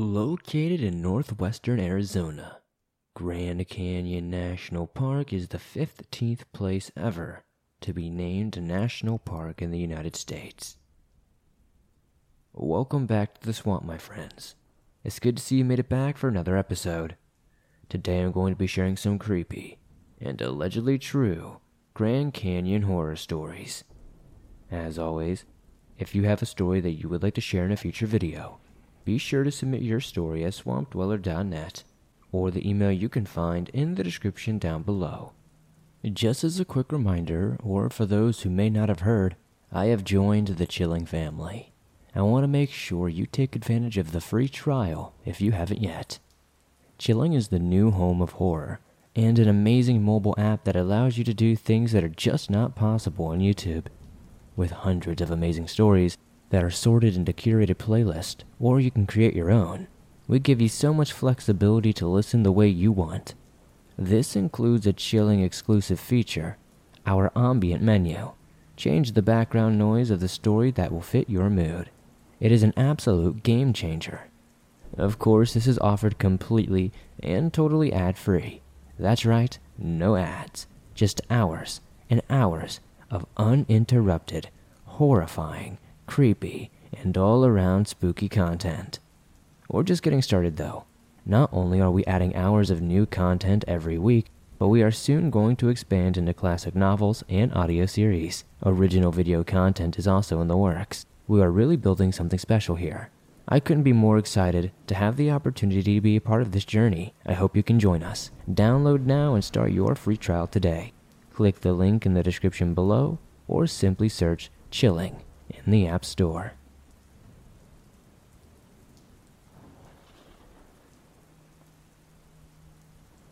Located in northwestern Arizona, Grand Canyon National Park is the 15th place ever to be named a national park in the United States. Welcome back to the swamp, my friends. It's good to see you made it back for another episode. Today I'm going to be sharing some creepy and allegedly true Grand Canyon horror stories. As always, if you have a story that you would like to share in a future video, be sure to submit your story at swampdweller.net or the email you can find in the description down below. Just as a quick reminder, or for those who may not have heard, I have joined the Chilling family. I want to make sure you take advantage of the free trial if you haven't yet. Chilling is the new home of horror and an amazing mobile app that allows you to do things that are just not possible on YouTube. With hundreds of amazing stories, that are sorted into curated playlists, or you can create your own. We give you so much flexibility to listen the way you want. This includes a chilling exclusive feature, our ambient menu. Change the background noise of the story that will fit your mood. It is an absolute game changer. Of course, this is offered completely and totally ad free. That's right, no ads, just hours and hours of uninterrupted, horrifying, creepy, and all around spooky content. We're just getting started though. Not only are we adding hours of new content every week, but we are soon going to expand into classic novels and audio series. Original video content is also in the works. We are really building something special here. I couldn't be more excited to have the opportunity to be a part of this journey. I hope you can join us. Download now and start your free trial today. Click the link in the description below or simply search Chilling in the App Store.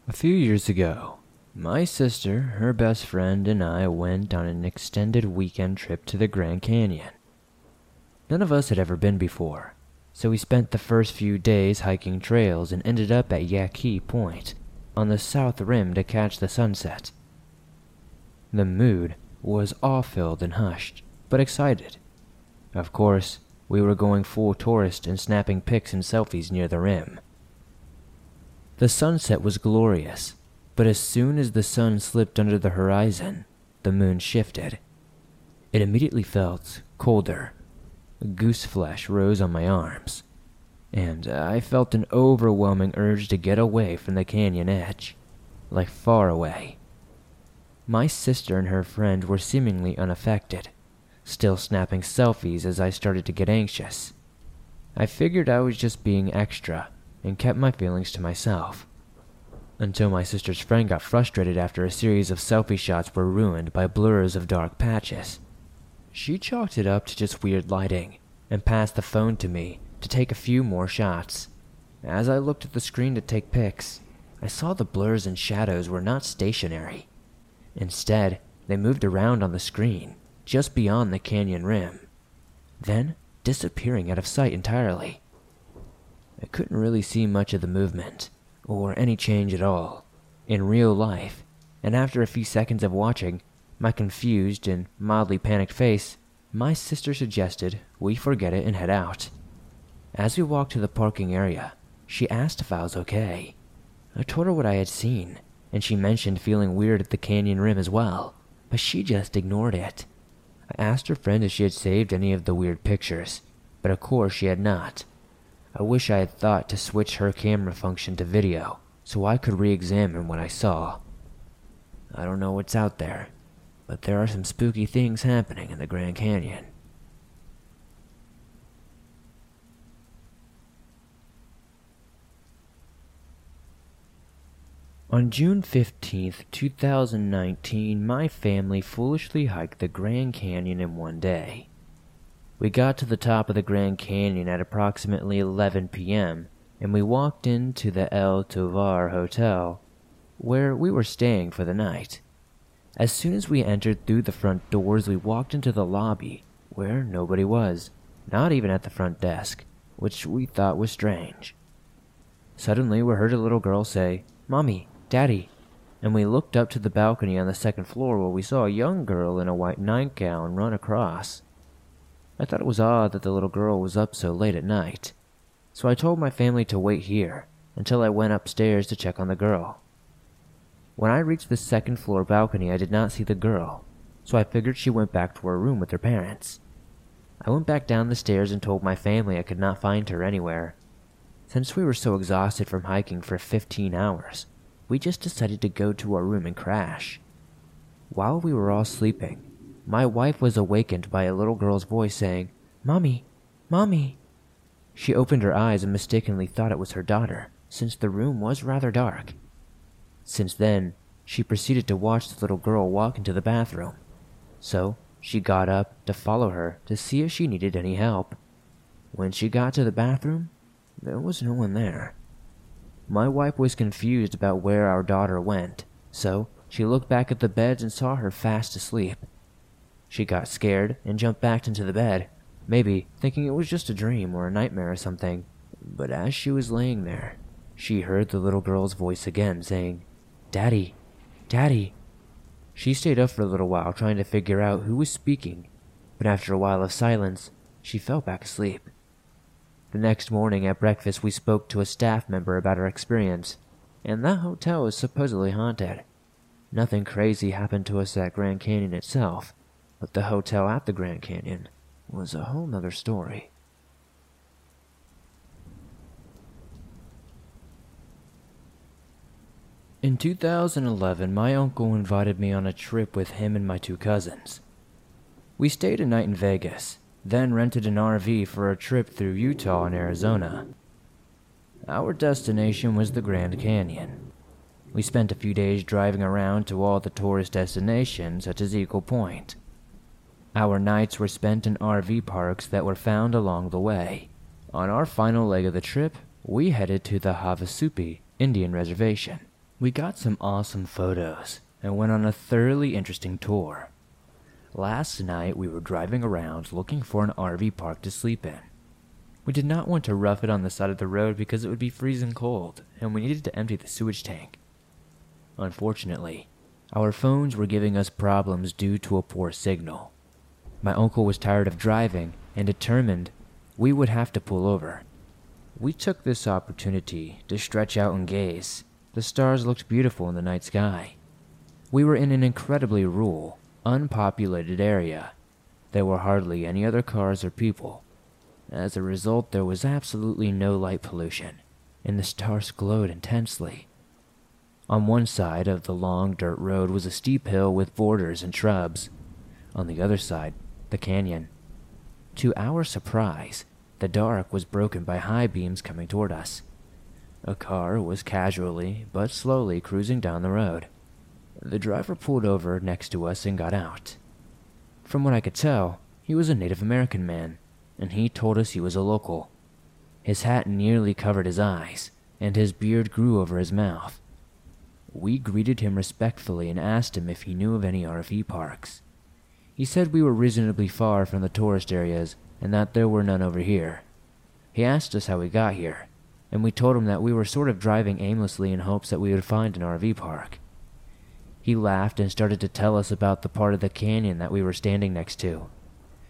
A few years ago, my sister, her best friend, and I went on an extended weekend trip to the Grand Canyon. None of us had ever been before, so we spent the first few days hiking trails and ended up at Yaki Point on the south rim to catch the sunset. The mood was awe filled and hushed, but excited. Of course, we were going full tourist and snapping pics and selfies near the rim. The sunset was glorious, but as soon as the sun slipped under the horizon, the moon shifted. It immediately felt colder. Goose flesh rose on my arms, and I felt an overwhelming urge to get away from the canyon edge, like far away. My sister and her friend were seemingly unaffected still snapping selfies as I started to get anxious. I figured I was just being extra and kept my feelings to myself. Until my sister's friend got frustrated after a series of selfie shots were ruined by blurs of dark patches. She chalked it up to just weird lighting and passed the phone to me to take a few more shots. As I looked at the screen to take pics, I saw the blurs and shadows were not stationary. Instead, they moved around on the screen just beyond the canyon rim, then disappearing out of sight entirely. I couldn't really see much of the movement, or any change at all, in real life, and after a few seconds of watching my confused and mildly panicked face, my sister suggested we forget it and head out. As we walked to the parking area, she asked if I was okay. I told her what I had seen, and she mentioned feeling weird at the canyon rim as well, but she just ignored it. Asked her friend if she had saved any of the weird pictures, but of course she had not. I wish I had thought to switch her camera function to video so I could re examine what I saw. I don't know what's out there, but there are some spooky things happening in the Grand Canyon. On June 15, 2019, my family foolishly hiked the Grand Canyon in one day. We got to the top of the Grand Canyon at approximately 11 p.m., and we walked into the El Tovar Hotel, where we were staying for the night. As soon as we entered through the front doors, we walked into the lobby, where nobody was, not even at the front desk, which we thought was strange. Suddenly, we heard a little girl say, Mommy, Daddy. And we looked up to the balcony on the second floor where we saw a young girl in a white nightgown run across. I thought it was odd that the little girl was up so late at night, so I told my family to wait here until I went upstairs to check on the girl. When I reached the second floor balcony, I did not see the girl, so I figured she went back to her room with her parents. I went back down the stairs and told my family I could not find her anywhere. Since we were so exhausted from hiking for 15 hours, we just decided to go to our room and crash. While we were all sleeping, my wife was awakened by a little girl's voice saying, Mommy, Mommy. She opened her eyes and mistakenly thought it was her daughter, since the room was rather dark. Since then, she proceeded to watch the little girl walk into the bathroom. So, she got up to follow her to see if she needed any help. When she got to the bathroom, there was no one there. My wife was confused about where our daughter went, so she looked back at the beds and saw her fast asleep. She got scared and jumped back into the bed, maybe thinking it was just a dream or a nightmare or something. But as she was laying there, she heard the little girl's voice again saying, Daddy, Daddy. She stayed up for a little while trying to figure out who was speaking, but after a while of silence, she fell back asleep. The next morning at breakfast, we spoke to a staff member about our experience, and that hotel is supposedly haunted. Nothing crazy happened to us at Grand Canyon itself, but the hotel at the Grand Canyon was a whole nother story. In 2011, my uncle invited me on a trip with him and my two cousins. We stayed a night in Vegas, then rented an RV for a trip through Utah and Arizona. Our destination was the Grand Canyon. We spent a few days driving around to all the tourist destinations, such as Eagle Point. Our nights were spent in RV parks that were found along the way. On our final leg of the trip, we headed to the Havasupai Indian Reservation. We got some awesome photos and went on a thoroughly interesting tour. Last night, we were driving around looking for an RV park to sleep in. We did not want to rough it on the side of the road because it would be freezing cold, and we needed to empty the sewage tank. Unfortunately, our phones were giving us problems due to a poor signal. My uncle was tired of driving and determined we would have to pull over. We took this opportunity to stretch out and gaze. The stars looked beautiful in the night sky. We were in an incredibly rural, unpopulated area. There were hardly any other cars or people. As a result, there was absolutely no light pollution, and the stars glowed intensely. On one side of the long dirt road was a steep hill with borders and shrubs. On the other side, the canyon. To our surprise, the dark was broken by high beams coming toward us. A car was casually but slowly cruising down the road. The driver pulled over next to us and got out. From what I could tell, he was a Native American man, and he told us he was a local. His hat nearly covered his eyes, and his beard grew over his mouth. We greeted him respectfully and asked him if he knew of any RV parks. He said we were reasonably far from the tourist areas and that there were none over here. He asked us how we got here, and we told him that we were sort of driving aimlessly in hopes that we would find an RV park. He laughed and started to tell us about the part of the canyon that we were standing next to.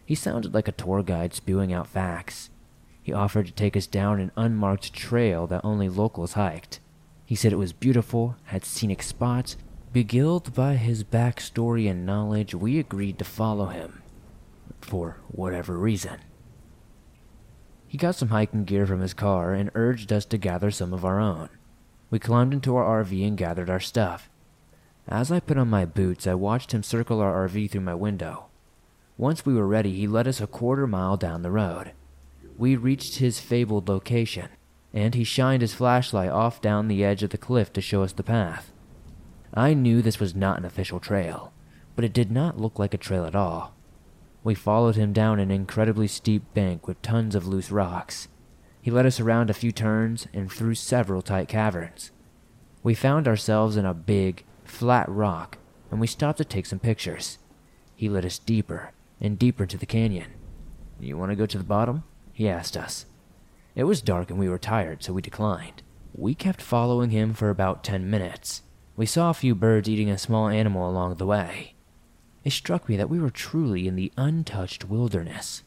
He sounded like a tour guide spewing out facts. He offered to take us down an unmarked trail that only locals hiked. He said it was beautiful, had scenic spots, Beguiled by his backstory and knowledge, we agreed to follow him. For whatever reason. He got some hiking gear from his car and urged us to gather some of our own. We climbed into our RV and gathered our stuff. As I put on my boots, I watched him circle our RV through my window. Once we were ready, he led us a quarter mile down the road. We reached his fabled location, and he shined his flashlight off down the edge of the cliff to show us the path. I knew this was not an official trail, but it did not look like a trail at all. We followed him down an incredibly steep bank with tons of loose rocks. He led us around a few turns and through several tight caverns. We found ourselves in a big, flat rock, and we stopped to take some pictures. He led us deeper and deeper into the canyon. You want to go to the bottom? He asked us. It was dark and we were tired, so we declined. We kept following him for about ten minutes. We saw a few birds eating a small animal along the way. It struck me that we were truly in the untouched wilderness.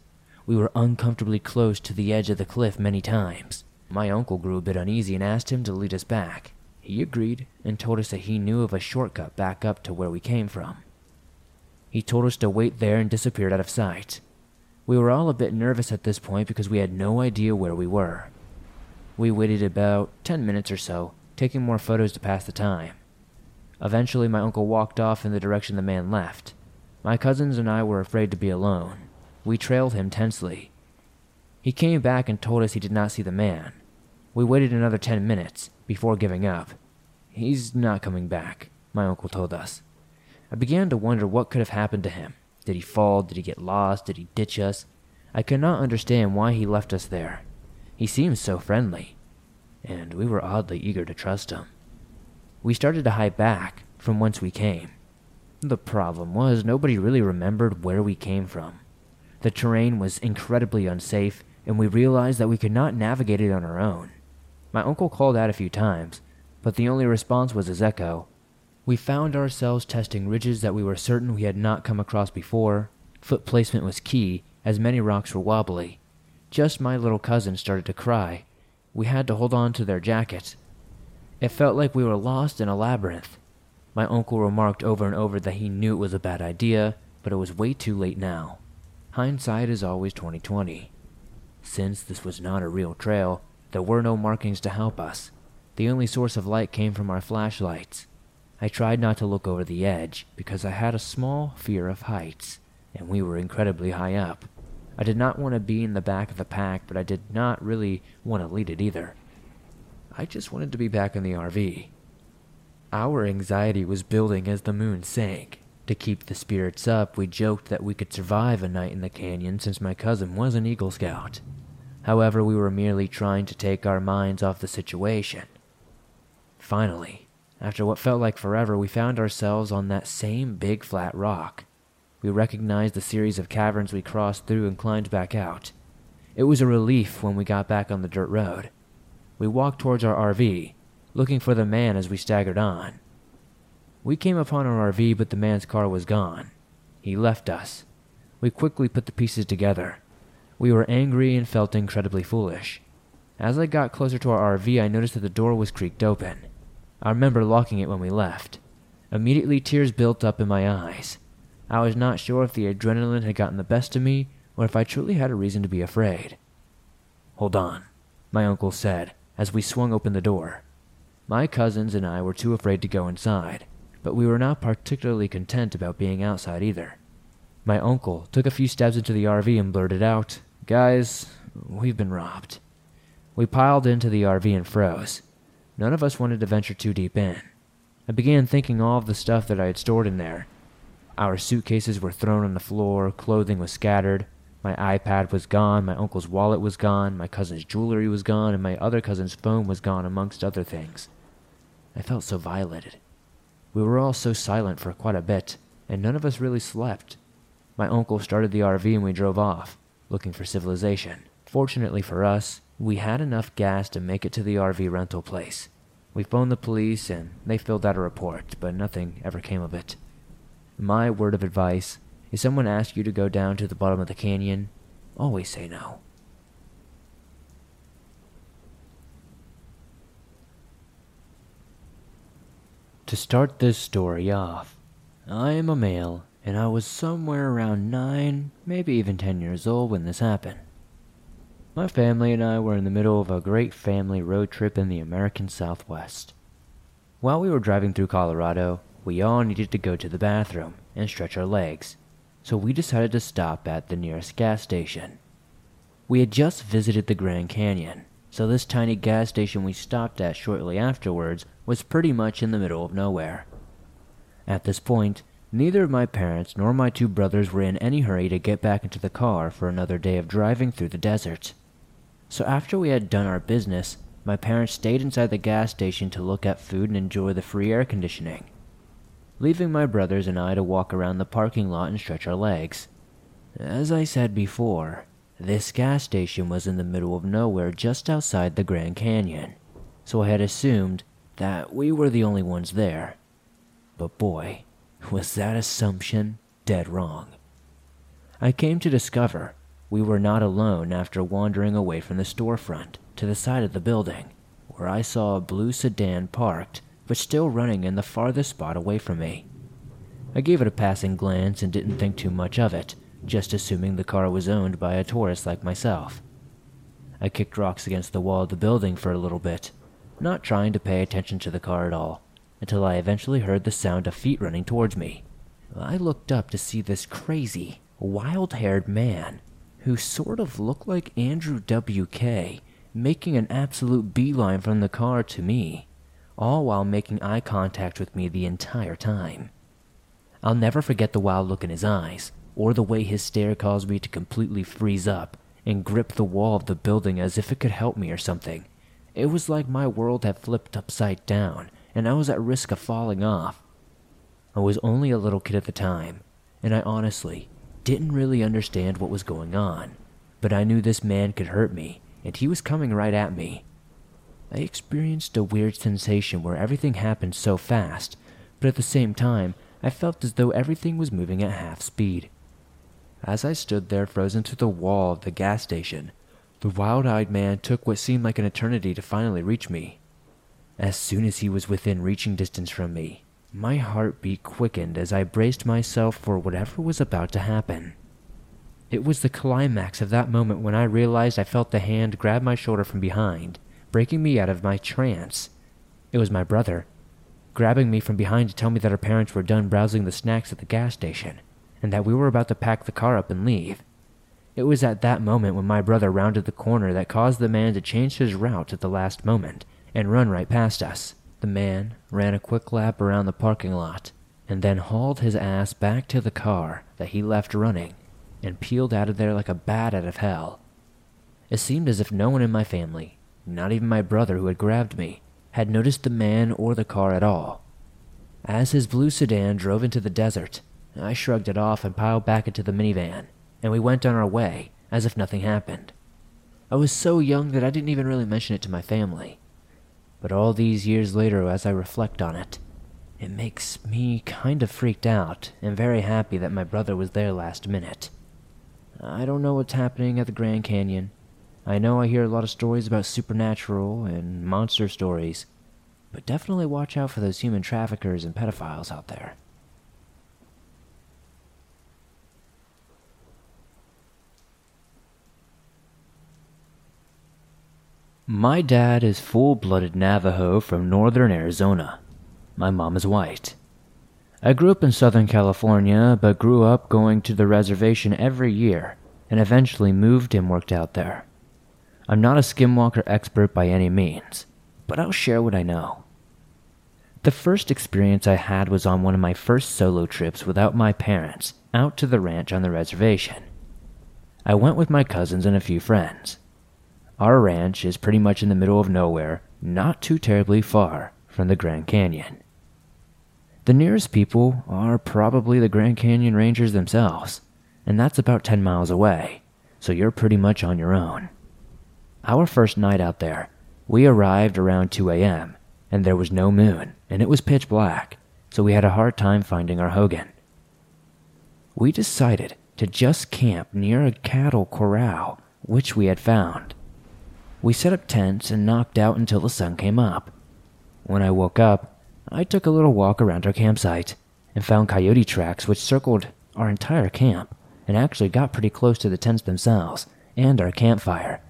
We were uncomfortably close to the edge of the cliff many times. My uncle grew a bit uneasy and asked him to lead us back. He agreed and told us that he knew of a shortcut back up to where we came from. He told us to wait there and disappeared out of sight. We were all a bit nervous at this point because we had no idea where we were. We waited about 10 minutes or so, taking more photos to pass the time. Eventually, my uncle walked off in the direction the man left. My cousins and I were afraid to be alone. We trailed him tensely. He came back and told us he did not see the man. We waited another 10 minutes before giving up. He's not coming back, my uncle told us. I began to wonder what could have happened to him. Did he fall? Did he get lost? Did he ditch us? I could not understand why he left us there. He seemed so friendly, and we were oddly eager to trust him. We started to hike back from whence we came. The problem was nobody really remembered where we came from. The terrain was incredibly unsafe, and we realized that we could not navigate it on our own. My uncle called out a few times, but the only response was his echo, we found ourselves testing ridges that we were certain we had not come across before. Foot placement was key, as many rocks were wobbly. Just my little cousin started to cry. We had to hold on to their jackets. It felt like we were lost in a labyrinth. My uncle remarked over and over that he knew it was a bad idea, but it was way too late now. Hindsight is always 2020. Since this was not a real trail, there were no markings to help us. The only source of light came from our flashlights. I tried not to look over the edge because I had a small fear of heights, and we were incredibly high up. I did not want to be in the back of the pack, but I did not really want to lead it either. I just wanted to be back in the RV. Our anxiety was building as the moon sank. To keep the spirits up, we joked that we could survive a night in the canyon since my cousin was an Eagle Scout. However, we were merely trying to take our minds off the situation. Finally, after what felt like forever, we found ourselves on that same big flat rock. We recognized the series of caverns we crossed through and climbed back out. It was a relief when we got back on the dirt road. We walked towards our RV, looking for the man as we staggered on. We came upon our RV, but the man's car was gone. He left us. We quickly put the pieces together. We were angry and felt incredibly foolish. As I got closer to our RV, I noticed that the door was creaked open. I remember locking it when we left. Immediately, tears built up in my eyes. I was not sure if the adrenaline had gotten the best of me or if I truly had a reason to be afraid. Hold on, my uncle said as we swung open the door. My cousins and I were too afraid to go inside, but we were not particularly content about being outside either. My uncle took a few steps into the RV and blurted out, Guys, we've been robbed. We piled into the RV and froze. None of us wanted to venture too deep in. I began thinking all of the stuff that I had stored in there. Our suitcases were thrown on the floor, clothing was scattered, my iPad was gone, my uncle's wallet was gone, my cousin's jewelry was gone, and my other cousin's phone was gone, amongst other things. I felt so violated. We were all so silent for quite a bit, and none of us really slept. My uncle started the RV and we drove off, looking for civilization. Fortunately for us, we had enough gas to make it to the RV rental place. We phoned the police and they filled out a report, but nothing ever came of it. My word of advice if someone asks you to go down to the bottom of the canyon, always say no. To start this story off, I am a male and I was somewhere around 9, maybe even 10 years old when this happened. My family and I were in the middle of a great family road trip in the American Southwest. While we were driving through Colorado, we all needed to go to the bathroom and stretch our legs, so we decided to stop at the nearest gas station. We had just visited the Grand Canyon, so this tiny gas station we stopped at shortly afterwards was pretty much in the middle of nowhere. At this point, Neither of my parents nor my two brothers were in any hurry to get back into the car for another day of driving through the desert. So after we had done our business, my parents stayed inside the gas station to look at food and enjoy the free air conditioning, leaving my brothers and I to walk around the parking lot and stretch our legs. As I said before, this gas station was in the middle of nowhere just outside the Grand Canyon, so I had assumed that we were the only ones there. But boy, was that assumption dead wrong. I came to discover we were not alone after wandering away from the storefront to the side of the building, where I saw a blue sedan parked, but still running in the farthest spot away from me. I gave it a passing glance and didn't think too much of it, just assuming the car was owned by a tourist like myself. I kicked rocks against the wall of the building for a little bit, not trying to pay attention to the car at all, until I eventually heard the sound of feet running towards me. I looked up to see this crazy, wild haired man who sort of looked like Andrew W.K. making an absolute beeline from the car to me, all while making eye contact with me the entire time. I'll never forget the wild look in his eyes, or the way his stare caused me to completely freeze up and grip the wall of the building as if it could help me or something. It was like my world had flipped upside down, and I was at risk of falling off. I was only a little kid at the time, and I honestly didn't really understand what was going on, but I knew this man could hurt me, and he was coming right at me. I experienced a weird sensation where everything happened so fast, but at the same time, I felt as though everything was moving at half speed. As I stood there frozen to the wall of the gas station, the wild eyed man took what seemed like an eternity to finally reach me. As soon as he was within reaching distance from me, my heartbeat quickened as I braced myself for whatever was about to happen. It was the climax of that moment when I realized I felt the hand grab my shoulder from behind, breaking me out of my trance. It was my brother, grabbing me from behind to tell me that our parents were done browsing the snacks at the gas station, and that we were about to pack the car up and leave. It was at that moment when my brother rounded the corner that caused the man to change his route at the last moment and run right past us. The man ran a quick lap around the parking lot and then hauled his ass back to the car that he left running and peeled out of there like a bat out of hell. It seemed as if no one in my family, not even my brother who had grabbed me, had noticed the man or the car at all. As his blue sedan drove into the desert, I shrugged it off and piled back into the minivan, and we went on our way as if nothing happened. I was so young that I didn't even really mention it to my family. But all these years later, as I reflect on it, it makes me kind of freaked out and very happy that my brother was there last minute. I don't know what's happening at the Grand Canyon, I know I hear a lot of stories about supernatural and monster stories, but definitely watch out for those human traffickers and pedophiles out there. My dad is full blooded Navajo from northern Arizona. My mom is white. I grew up in Southern California, but grew up going to the reservation every year and eventually moved and worked out there. I'm not a skinwalker expert by any means, but I'll share what I know. The first experience I had was on one of my first solo trips without my parents out to the ranch on the reservation. I went with my cousins and a few friends. Our ranch is pretty much in the middle of nowhere, not too terribly far from the Grand Canyon. The nearest people are probably the Grand Canyon Rangers themselves, and that's about 10 miles away, so you're pretty much on your own. Our first night out there, we arrived around 2 a.m., and there was no moon, and it was pitch black, so we had a hard time finding our hogan. We decided to just camp near a cattle corral, which we had found. We set up tents and knocked out until the sun came up. When I woke up, I took a little walk around our campsite and found coyote tracks which circled our entire camp and actually got pretty close to the tents themselves and our campfire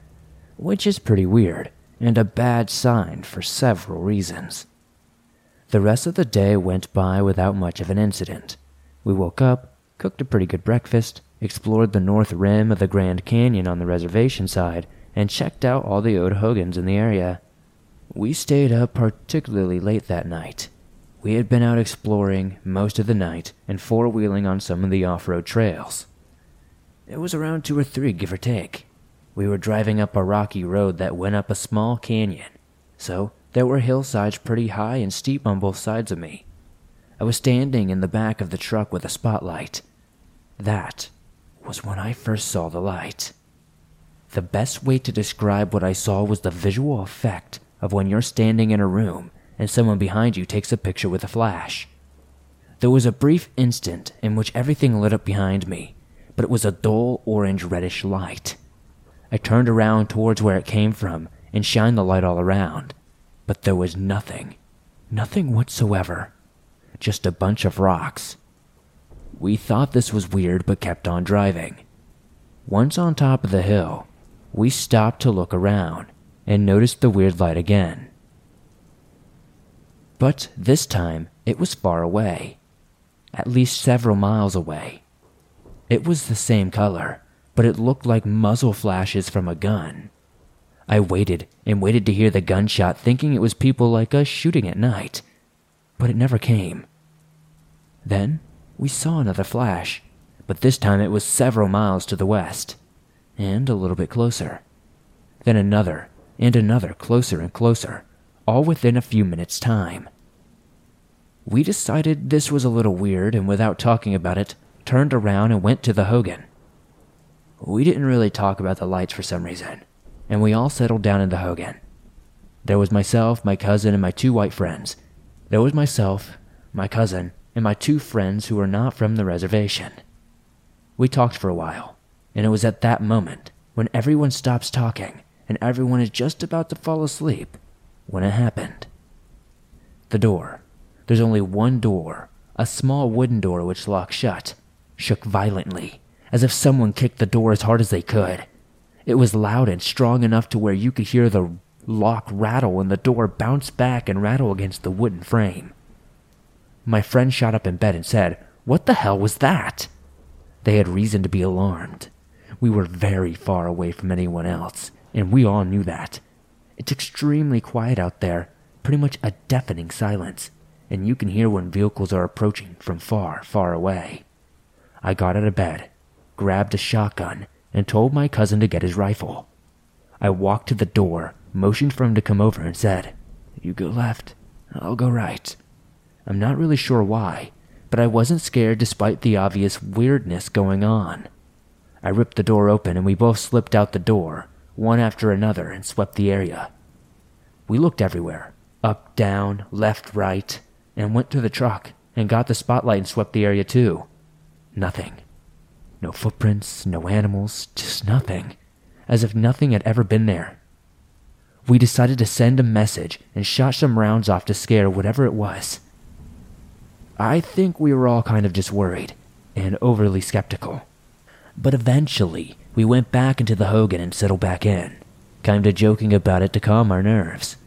which is pretty weird and a bad sign for several reasons. The rest of the day went by without much of an incident. We woke up, cooked a pretty good breakfast, explored the north rim of the Grand Canyon on the reservation side, and checked out all the old hogans in the area. We stayed up particularly late that night. We had been out exploring most of the night and four wheeling on some of the off road trails. It was around two or three, give or take. We were driving up a rocky road that went up a small canyon, so there were hillsides pretty high and steep on both sides of me. I was standing in the back of the truck with a spotlight. That was when I first saw the light. The best way to describe what I saw was the visual effect of when you're standing in a room and someone behind you takes a picture with a flash. There was a brief instant in which everything lit up behind me, but it was a dull orange reddish light. I turned around towards where it came from, and shined the light all around, but there was nothing. Nothing whatsoever. Just a bunch of rocks. We thought this was weird but kept on driving. Once on top of the hill, we stopped to look around and noticed the weird light again. But this time, it was far away, at least several miles away. It was the same color, but it looked like muzzle flashes from a gun. I waited and waited to hear the gunshot, thinking it was people like us shooting at night, but it never came. Then we saw another flash, but this time it was several miles to the west, and a little bit closer. Then another, and another, closer and closer, all within a few minutes' time. We decided this was a little weird, and without talking about it, turned around and went to the Hogan. We didn't really talk about the lights for some reason, and we all settled down in the Hogan. There was myself, my cousin, and my two white friends. There was myself, my cousin, and my two friends who were not from the reservation. We talked for a while, and it was at that moment, when everyone stops talking and everyone is just about to fall asleep, when it happened. The door, there's only one door, a small wooden door which locks shut, shook violently, as if someone kicked the door as hard as they could. It was loud and strong enough to where you could hear the lock rattle and the door bounce back and rattle against the wooden frame. My friend shot up in bed and said, What the hell was that? They had reason to be alarmed. We were very far away from anyone else, and we all knew that. It's extremely quiet out there, pretty much a deafening silence, and you can hear when vehicles are approaching from far, far away. I got out of bed, grabbed a shotgun, and told my cousin to get his rifle. I walked to the door, motioned for him to come over, and said, You go left, I'll go right. I'm not really sure why, but I wasn't scared despite the obvious weirdness going on. I ripped the door open and we both slipped out the door, one after another, and swept the area. We looked everywhere up, down, left, right, and went to the truck and got the spotlight and swept the area too. Nothing. No footprints, no animals, just nothing. As if nothing had ever been there. We decided to send a message and shot some rounds off to scare whatever it was. I think we were all kind of just worried and overly skeptical. But eventually, we went back into the Hogan and settled back in, kinda joking about it to calm our nerves.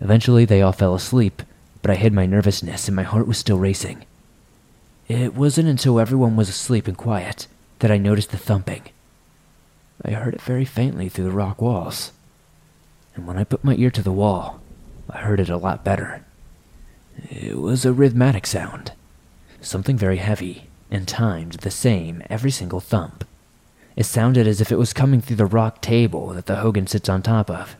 Eventually, they all fell asleep, but I hid my nervousness and my heart was still racing. It wasn't until everyone was asleep and quiet that I noticed the thumping. I heard it very faintly through the rock walls, and when I put my ear to the wall, I heard it a lot better. It was a rhythmic sound, something very heavy and timed the same every single thump. It sounded as if it was coming through the rock table that the Hogan sits on top of.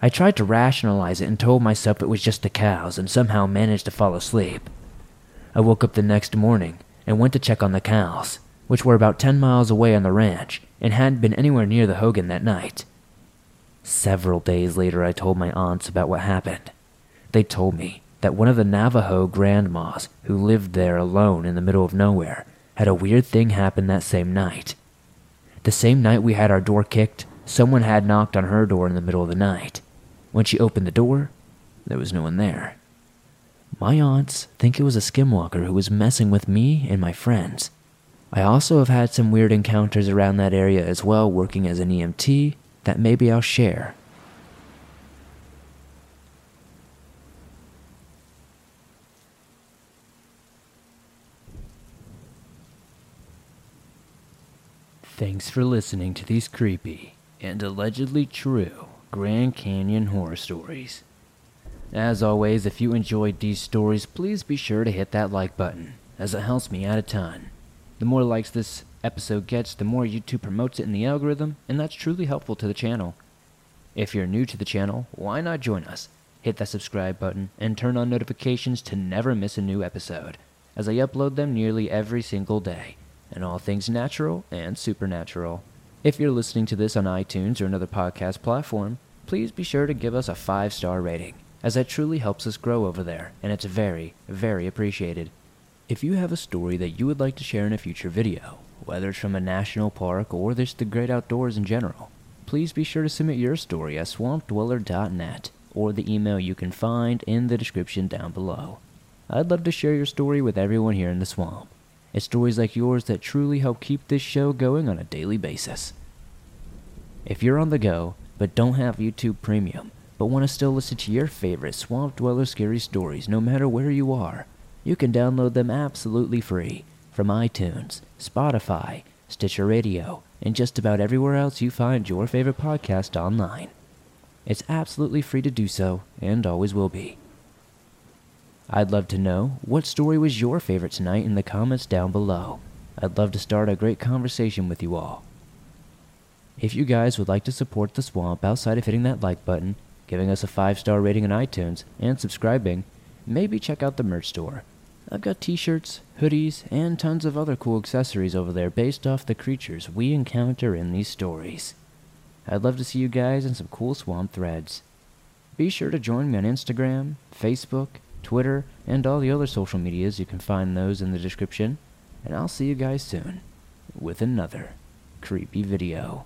I tried to rationalize it and told myself it was just the cows and somehow managed to fall asleep. I woke up the next morning and went to check on the cows, which were about 10 miles away on the ranch and hadn't been anywhere near the Hogan that night. Several days later, I told my aunts about what happened. They told me that one of the Navajo grandmas who lived there alone in the middle of nowhere had a weird thing happen that same night. The same night we had our door kicked, someone had knocked on her door in the middle of the night. When she opened the door, there was no one there. My aunts think it was a skinwalker who was messing with me and my friends. I also have had some weird encounters around that area as well, working as an EMT, that maybe I'll share Thanks for listening to these creepy and allegedly true Grand Canyon horror stories. As always, if you enjoyed these stories, please be sure to hit that like button, as it helps me out a ton. The more likes this episode gets, the more YouTube promotes it in the algorithm, and that's truly helpful to the channel. If you're new to the channel, why not join us? Hit that subscribe button and turn on notifications to never miss a new episode, as I upload them nearly every single day and all things natural and supernatural. If you're listening to this on iTunes or another podcast platform, please be sure to give us a five star rating, as that truly helps us grow over there, and it's very, very appreciated. If you have a story that you would like to share in a future video, whether it's from a national park or just the great outdoors in general, please be sure to submit your story at swampdweller.net or the email you can find in the description down below. I'd love to share your story with everyone here in the swamp. It's stories like yours that truly help keep this show going on a daily basis. If you're on the go, but don't have YouTube Premium, but want to still listen to your favorite Swamp Dweller scary stories no matter where you are, you can download them absolutely free from iTunes, Spotify, Stitcher Radio, and just about everywhere else you find your favorite podcast online. It's absolutely free to do so, and always will be. I'd love to know what story was your favorite tonight in the comments down below. I'd love to start a great conversation with you all. If you guys would like to support the swamp outside of hitting that like button, giving us a 5 star rating on iTunes, and subscribing, maybe check out the merch store. I've got t shirts, hoodies, and tons of other cool accessories over there based off the creatures we encounter in these stories. I'd love to see you guys in some cool swamp threads. Be sure to join me on Instagram, Facebook, Twitter, and all the other social medias. You can find those in the description. And I'll see you guys soon with another creepy video.